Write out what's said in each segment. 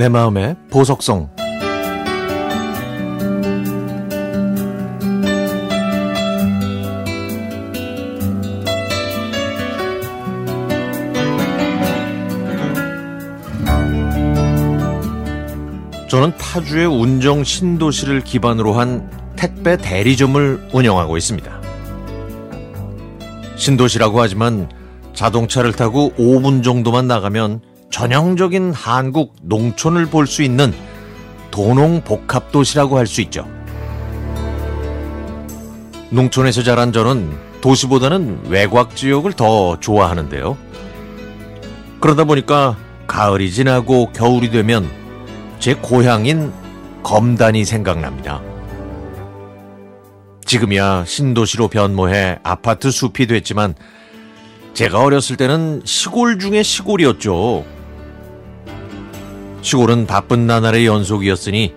내 마음의 보석성 저는 타주의 운정 신도시를 기반으로 한 택배 대리점을 운영하고 있습니다. 신도시라고 하지만 자동차를 타고 5분 정도만 나가면 전형적인 한국 농촌을 볼 수 있는 도농 복합도시라고 할 수 있죠. 농촌에서 자란 저는 도시보다는 외곽 지역을 더 좋아하는데요. 그러다 보니까 가을이 지나고 겨울이 되면 제 고향인 검단이 생각납니다. 지금이야 신도시로 변모해 아파트 숲이 됐지만 제가 어렸을 때는 시골 중에 시골이었죠. 시골은 바쁜 나날의 연속이었으니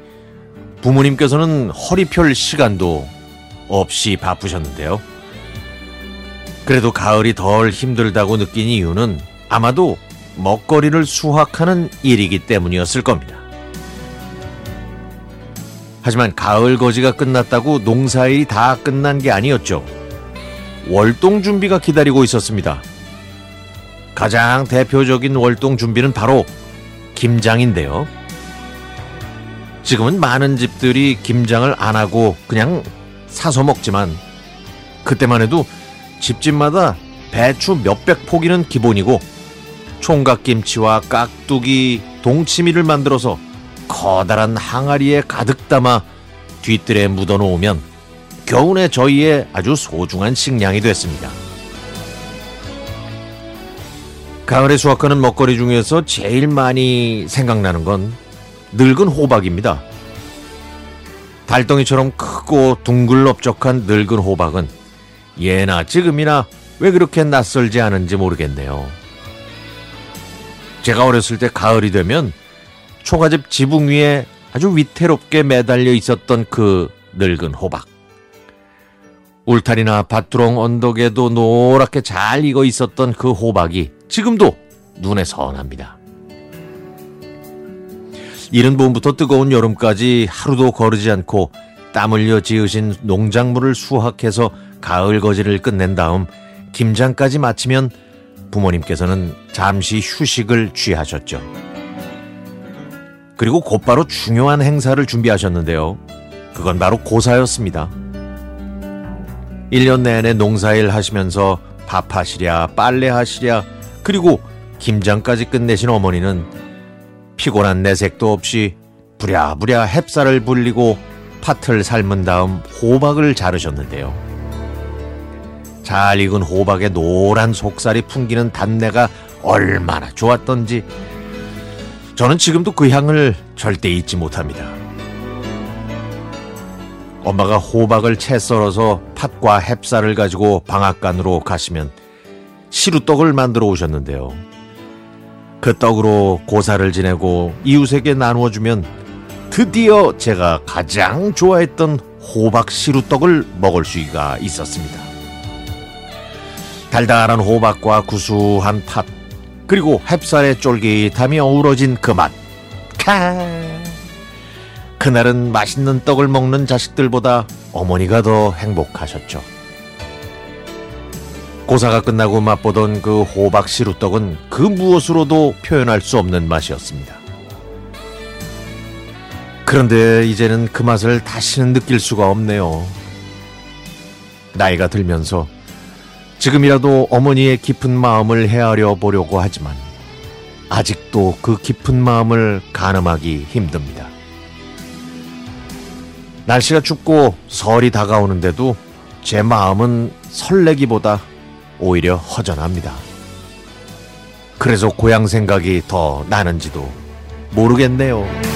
부모님께서는 허리 펼 시간도 없이 바쁘셨는데요. 그래도 가을이 덜 힘들다고 느낀 이유는 아마도 먹거리를 수확하는 일이기 때문이었을 겁니다. 하지만 가을 거지가 끝났다고 농사일이 다 끝난 게 아니었죠. 월동 준비가 기다리고 있었습니다. 가장 대표적인 월동 준비는 바로 김장인데요. 지금은 많은 집들이 김장을 안 하고 그냥 사서 먹지만 그때만 해도 집집마다 배추 몇백 포기는 기본이고 총각김치와 깍두기, 동치미를 만들어서 커다란 항아리에 가득 담아 뒤뜰에 묻어 놓으면 겨우내 저희의 아주 소중한 식량이 됐습니다. 가을에 수확하는 먹거리 중에서 제일 많이 생각나는 건 늙은 호박입니다. 달덩이처럼 크고 둥글럽적한 늙은 호박은 예나 지금이나 왜 그렇게 낯설지 않은지 모르겠네요. 제가 어렸을 때 가을이 되면 초가집 지붕 위에 아주 위태롭게 매달려 있었던 그 늙은 호박. 울타리나 밭두렁 언덕에도 노랗게 잘 익어 있었던 그 호박이 지금도 눈에 선합니다. 이른 봄부터 뜨거운 여름까지 하루도 거르지 않고 땀 흘려 지으신 농작물을 수확해서 가을 거지를 끝낸 다음 김장까지 마치면 부모님께서는 잠시 휴식을 취하셨죠. 그리고 곧바로 중요한 행사를 준비하셨는데요. 그건 바로 고사였습니다. 1년 내내 농사일 하시면서 밥하시랴, 빨래하시랴, 그리고 김장까지 끝내신 어머니는 피곤한 내색도 없이 부랴부랴 햅쌀을 불리고 팥을 삶은 다음 호박을 자르셨는데요. 잘 익은 호박의 노란 속살이 풍기는 단내가 얼마나 좋았던지 저는 지금도 그 향을 절대 잊지 못합니다. 엄마가 호박을 채 썰어서 팥과 햅쌀을 가지고 방앗간으로 가시면 시루떡을 만들어 오셨는데요. 그 떡으로 고사를 지내고 이웃에게 나누어 주면 드디어 제가 가장 좋아했던 호박 시루떡을 먹을 수가 있었습니다. 달달한 호박과 구수한 팥, 그리고 햅쌀의 쫄깃함이 어우러진 그 맛. 카. 그날은 맛있는 떡을 먹는 자식들보다 어머니가 더 행복하셨죠. 고사가 끝나고 맛보던 그 호박 시루떡은 그 무엇으로도 표현할 수 없는 맛이었습니다. 그런데 이제는 그 맛을 다시는 느낄 수가 없네요. 나이가 들면서 지금이라도 어머니의 깊은 마음을 헤아려 보려고 하지만 아직도 그 깊은 마음을 가늠하기 힘듭니다. 날씨가 춥고 설이 다가오는데도 제 마음은 설레기보다 오히려 허전합니다. 그래서 고향 생각이 더 나는지도 모르겠네요.